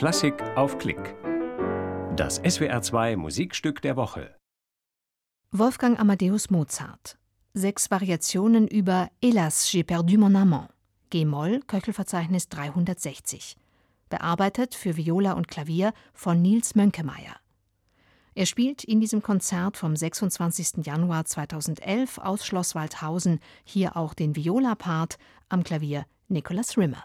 Klassik auf Klick. Das SWR2 Musikstück der Woche. Wolfgang Amadeus Mozart. Sechs Variationen über Hélas, j'ai perdu mon amant. G-Moll, Köchelverzeichnis 360. Bearbeitet für Viola und Klavier von Nils Mönkemeyer. Er spielt in diesem Konzert vom 26. Januar 2011 aus Schloss Waldhausen hier auch den Viola-Part, am Klavier Nicholas Rimmer.